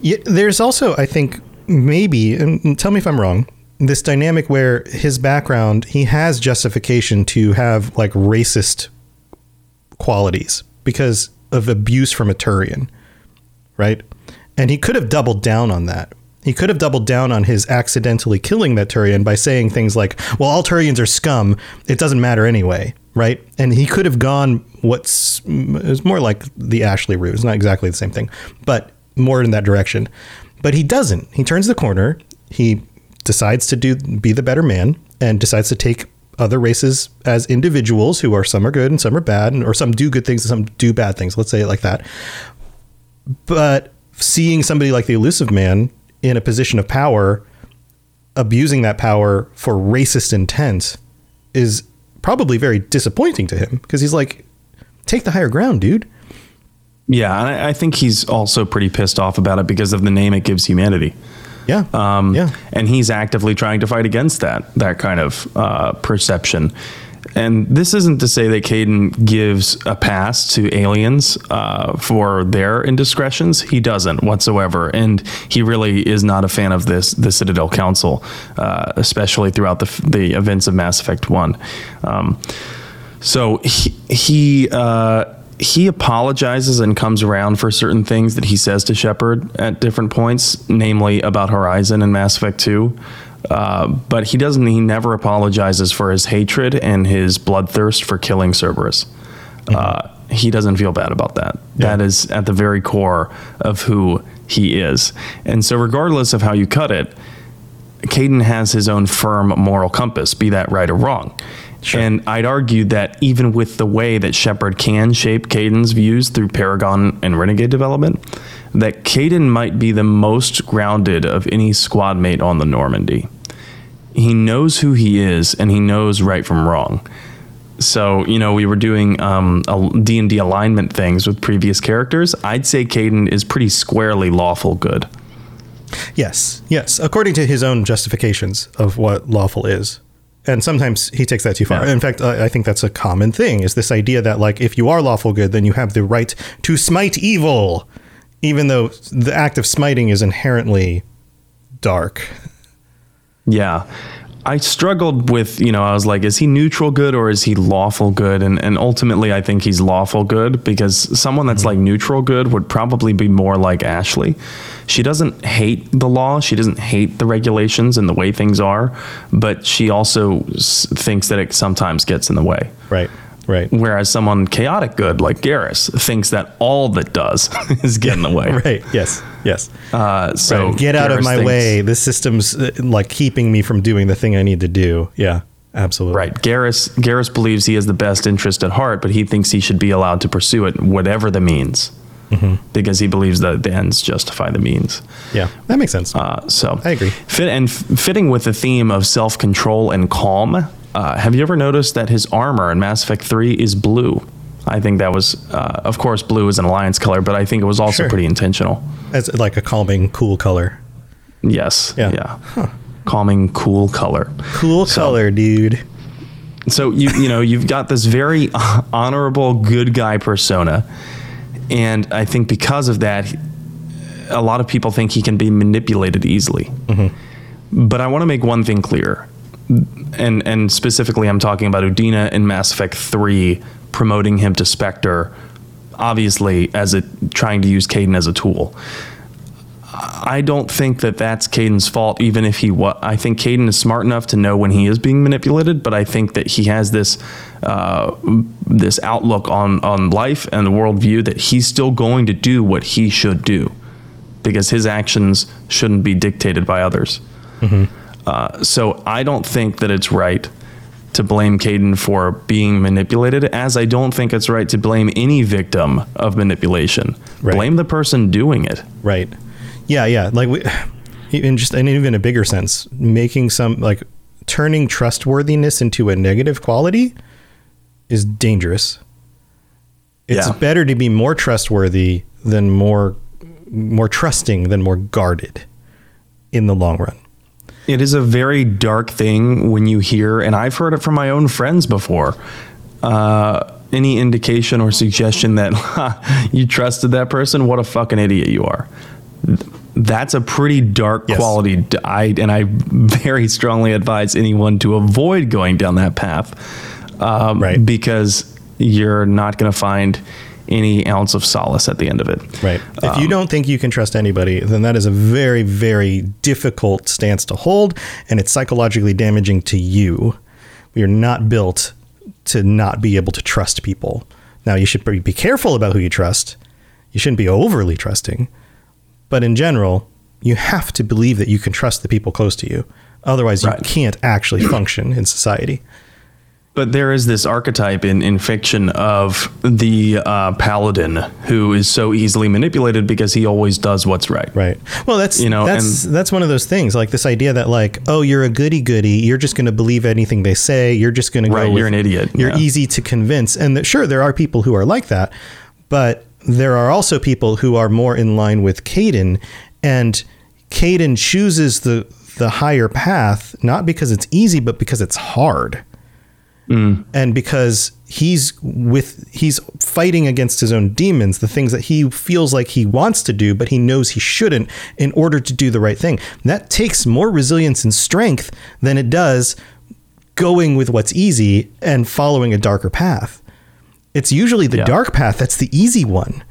Yeah, there's also, I think, maybe, and tell me if I'm wrong, this dynamic where his background, he has justification to have like racist qualities because of abuse from a Turian, right? And he could have doubled down on that. He could have doubled down on his accidentally killing that Turian by saying things like, well, all Turians are scum. It doesn't matter anyway, right? And he could have gone what's is more like the Ashley route. It's not exactly the same thing, but more in that direction. But he doesn't. He turns the corner. He decides to do be the better man and decides to take other races as individuals who are some are good and some are bad, and, or some do good things and some do bad things. Let's say it like that. But seeing somebody like the Illusive Man in a position of power abusing that power for racist intent is probably very disappointing to him because he's like take the higher ground dude Yeah, and I, I think he's also pretty pissed off about it because of the name it gives humanity. yeah Um, yeah And he's actively trying to fight against that that kind of uh, perception. And this isn't to say that Kaidan gives a pass to aliens uh, for their indiscretions. He doesn't whatsoever, and he really is not a fan of this the Citadel Council, uh, especially throughout the the events of Mass Effect One. Um, so he he, uh, he apologizes and comes around for certain things that he says to Shepard at different points, namely about Horizon and Mass Effect Two. Uh, but he doesn't. He never apologizes for his hatred and his bloodthirst for killing Cerberus. Uh, he doesn't feel bad about that. That is at the very core of who he is. And so, regardless of how you cut it, Kaidan has his own firm moral compass, be that right or wrong. And I'd argue that even with the way that Shepard can shape Kaidan's views through Paragon and Renegade development, that Kaidan might be the most grounded of any squad mate on the Normandy. He knows who he is and he knows right from wrong. So, you know, we were doing um, a D&D alignment things with previous characters. I'd say Kaidan is pretty squarely lawful good. yes yes according to his own justifications of what lawful is and sometimes he takes that too far. Yeah. In fact, I I think that's a common thing is this idea that like if you are lawful good, then you have the right to smite evil, even though the act of smiting is inherently dark. Yeah. I struggled with, you know, I was like, is he neutral good or is he lawful good? And and ultimately I think he's lawful good because someone that's like neutral good would probably be more like Ashley. She doesn't hate the law, she doesn't hate the regulations and the way things are, but she also s- thinks that it sometimes gets in the way. Right. Right. Whereas someone chaotic good like Garrus thinks that all that does is get in the way. Right. Yes. Yes. Uh, so Right. Get out of my thinks- way. This system's uh, like keeping me from doing the thing I need to do. Yeah. Absolutely. Right. Garrus Garrus believes he has the best interest at heart, but he thinks he should be allowed to pursue it, whatever the means, because he believes that the ends justify the means. Yeah. That makes sense. Uh, so I agree. Fit and f- fitting with the theme of self control and calm. Uh, have you ever noticed that his armor in Mass Effect Three is blue? I think that was, uh, of course, blue is an alliance color, but I think it was also Sure. pretty intentional. As like a calming, cool color. Yes. Yeah. Yeah. Calming, cool color. Cool color, dude. so you you know you've got this very honorable good guy persona and i think because of that a lot of people think he can be manipulated easily but i want to make one thing clear and and specifically i'm talking about udina in mass effect 3 promoting him to spectre obviously as a trying to use Kaidan as a tool I don't think that that's Kaidan's fault, even if he was. I think Kaidan is smart enough to know when he is being manipulated, but I think that he has this uh, this outlook on on life and the worldview that he's still going to do what he should do, because his actions shouldn't be dictated by others. Uh, so I don't think that it's right to blame Kaidan for being manipulated, as I don't think it's right to blame any victim of manipulation. Right. Blame the person doing it. Right. Yeah, yeah. Like we, in just in even a bigger sense, making some like turning trustworthiness into a negative quality is dangerous. It's Yeah. better to be more trustworthy than more more trusting than more guarded in the long run. It is a very dark thing when you hear, and I've heard it from my own friends before. Uh, any indication or suggestion that "Ha, you trusted that person, what a fucking idiot you are. That's a pretty dark Yes. quality. I and I very strongly advise anyone to avoid going down that path, um, Right. Because you're not going to find any ounce of solace at the end of it. Right. If you um, don't think you can trust anybody, then that is a very, very difficult stance to hold, and it's psychologically damaging to you. We are not built to not be able to trust people. Now, you should be be careful about who you trust. You shouldn't be overly trusting. But in general, you have to believe that you can trust the people close to you. Otherwise, you Right. can't actually function in society. But there is this archetype in, in fiction of the uh, paladin who is so easily manipulated because he always does what's right. Right. Well, that's You know, that's and- that's one of those things, like this idea that like, oh, you're a goody goody, you're just going to believe anything they say, you're just going to Right, go. you're with- an idiot, You're yeah. easy to convince, and that, sure, there are people who are like that, but there are also people who are more in line with Kaidan, and Kaidan chooses the the higher path not because it's easy, but because it's hard Mm. and because he's with he's fighting against his own demons the things that he feels like he wants to do but he knows he shouldn't in order to do the right thing. That takes more resilience and strength than it does going with what's easy and following a darker path. It's usually the Yeah. dark path that's the easy one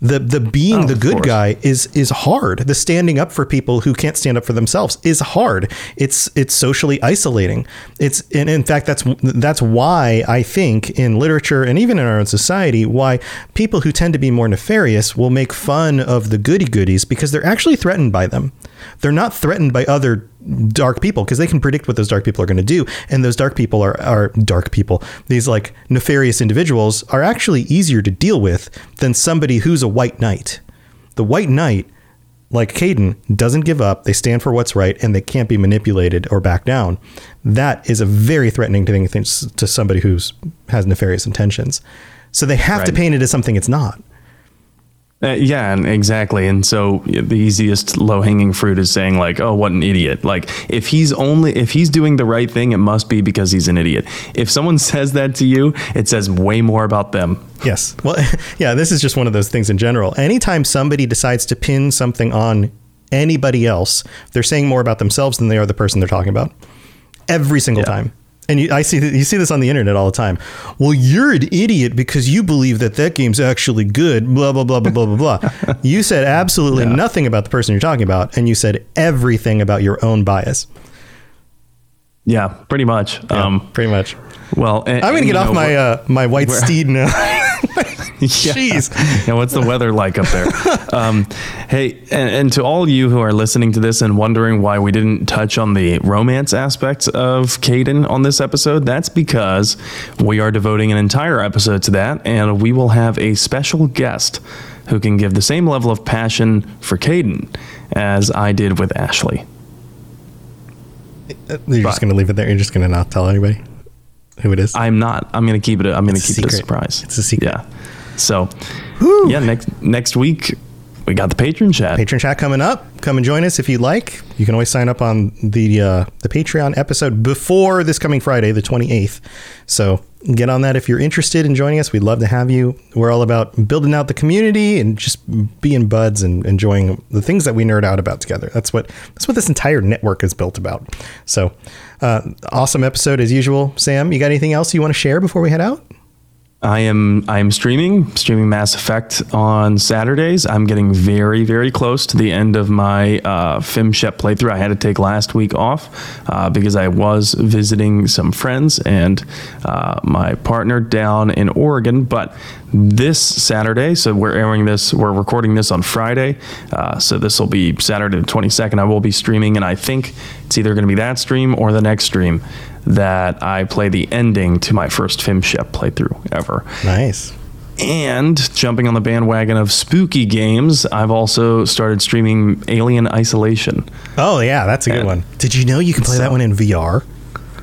the the being Oh, the good course. guy is is hard. The standing up for people who can't stand up for themselves is hard. It's it's socially isolating. It's and in fact that's that's why I think in literature and even in our own society why people who tend to be more nefarious will make fun of the goody goodies because they're actually threatened by them. They're not threatened by other dark people because they can predict what those dark people are going to do and those dark people are are dark people. These like nefarious individuals are actually easier to deal with than somebody who's a white knight. The white knight like Kaidan doesn't give up. They stand for what's right and they can't be manipulated or back down. That is a very threatening thing to somebody who's has nefarious intentions. So they have to paint it as something it's not. Uh, yeah, and exactly. And so the easiest low hanging fruit is saying like, "Oh, what an idiot!" Like if he's only if he's doing the right thing, it must be because he's an idiot. If someone says that to you, it says way more about them. Yes. Well, yeah, this is just one of those things in general. Anytime somebody decides to pin something on anybody else, they're saying more about themselves than they are the person they're talking about. Every single Yeah. time. And you, I see you see this on the internet all the time. Well, you're an idiot because you believe that that game's actually good. Blah blah blah blah blah blah blah. you said absolutely nothing about the person you're talking about, and you said everything about your own bias. Yeah, pretty much. Yeah, um, pretty much. well, and, I'm gonna get off know, my uh, my white steed now. Yeah. Jeez. Yeah, what's the weather like up there? Um, hey, and, and to all you who are listening to this and wondering why we didn't touch on the romance aspects of Kaidan on this episode, that's because we are devoting an entire episode to that, and we will have a special guest who can give the same level of passion for Kaidan as I did with Ashley. You're just gonna leave it there. You're just gonna not tell anybody who it is. I'm not. I'm going to keep it. I'm going to keep it a surprise. It's a secret. Yeah. So, yeah. Next next week we got the patron chat. Patreon chat coming up. Come and join us if you'd like. You can always sign up on the uh, the Patreon episode before this coming Friday, the 28th. So get on that if you're interested in joining us. We'd love to have you. We're all about building out the community and just being buds and enjoying the things that we nerd out about together. That's what that's what this entire network is built about. So uh, awesome episode as usual. Sam, you got anything else you want to share before we head out? I am I am streaming streaming Mass Effect on Saturdays. I'm getting very very close to the end of my uh, FemShep playthrough. I had to take last week off uh, because I was visiting some friends and uh, my partner down in Oregon. But this Saturday, so we're airing this, we're recording this on Friday. Uh, so this will be Saturday the 22nd. I will be streaming, and I think it's either going to be that stream or the next stream that I play the ending to my first FemShep playthrough ever. Nice. And jumping on the bandwagon of spooky games, I've also started streaming Alien Isolation. Oh yeah, that's a good And- one. Did you know you can play So- that one in VR?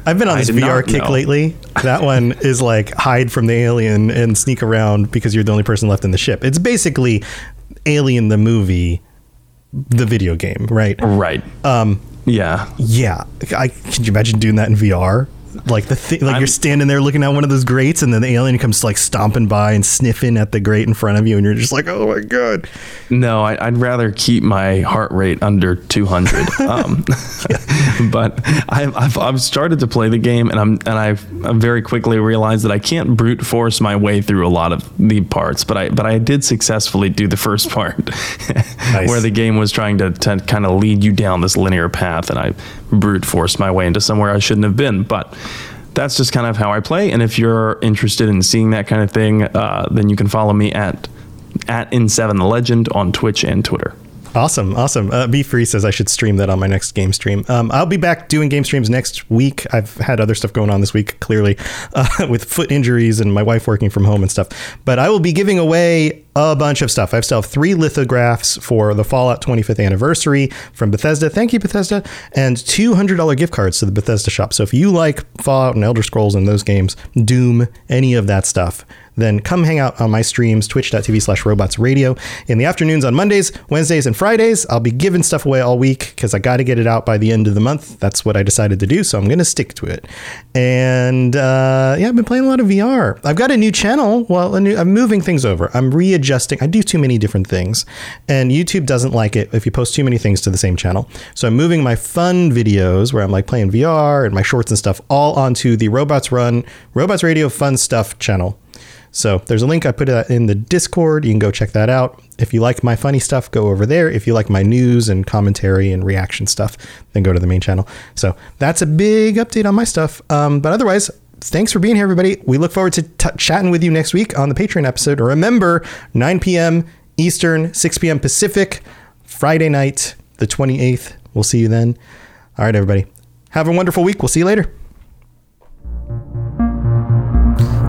I've been on this VR kick know. lately. That one is like hide from the alien and sneak around because you're the only person left in the ship. It's basically Alien the movie, the video game, right? Right. Um. Yeah. Yeah, I can you imagine doing that in VR? Like the thing, like I'm- you're standing there looking at one of those grates, and then the alien comes like stomping by and sniffing at the grate in front of you, and you're just like, "Oh my god!" No, I, I'd rather keep my heart rate under 200. um, but I've, I've, I've started to play the game, and I'm and I've, I've very quickly realized that I can't brute force my way through a lot of the parts. But I but I did successfully do the first part, where the game was trying to, to kind of lead you down this linear path, and I brute force my way into somewhere I shouldn't have been. But that's just kind of how I play. And if you're interested in seeing that kind of thing, uh, then you can follow me at at in7 the legend on Twitch and Twitter. Awesome, awesome. Uh, Be Free says I should stream that on my next game stream. Um, I'll be back doing game streams next week. I've had other stuff going on this week, clearly, uh, with foot injuries and my wife working from home and stuff. But I will be giving away a bunch of stuff. I still have three lithographs for the Fallout 25th anniversary from Bethesda. Thank you, Bethesda. And $200 gift cards to the Bethesda shop. So if you like Fallout and Elder Scrolls and those games, Doom, any of that stuff, then come hang out on my streams, twitch.tv slash robots radio. In the afternoons on Mondays, Wednesdays, and Fridays, I'll be giving stuff away all week because I got to get it out by the end of the month. That's what I decided to do, so I'm going to stick to it. And uh, yeah, I've been playing a lot of VR. I've got a new channel. Well, new, I'm moving things over. I'm readjusting. I do too many different things, and YouTube doesn't like it if you post too many things to the same channel. So I'm moving my fun videos where I'm like playing VR and my shorts and stuff all onto the Robots Run, Robots Radio Fun Stuff channel. So there's a link. I put in the Discord. You can go check that out. If you like my funny stuff, go over there. If you like my news and commentary and reaction stuff, then go to the main channel. So that's a big update on my stuff. Um, but otherwise, thanks for being here, everybody. We look forward to t- chatting with you next week on the Patreon episode. Remember, 9 p.m. Eastern, 6 p.m. Pacific, Friday night, the 28th. We'll see you then. All right, everybody. Have a wonderful week. We'll see you later.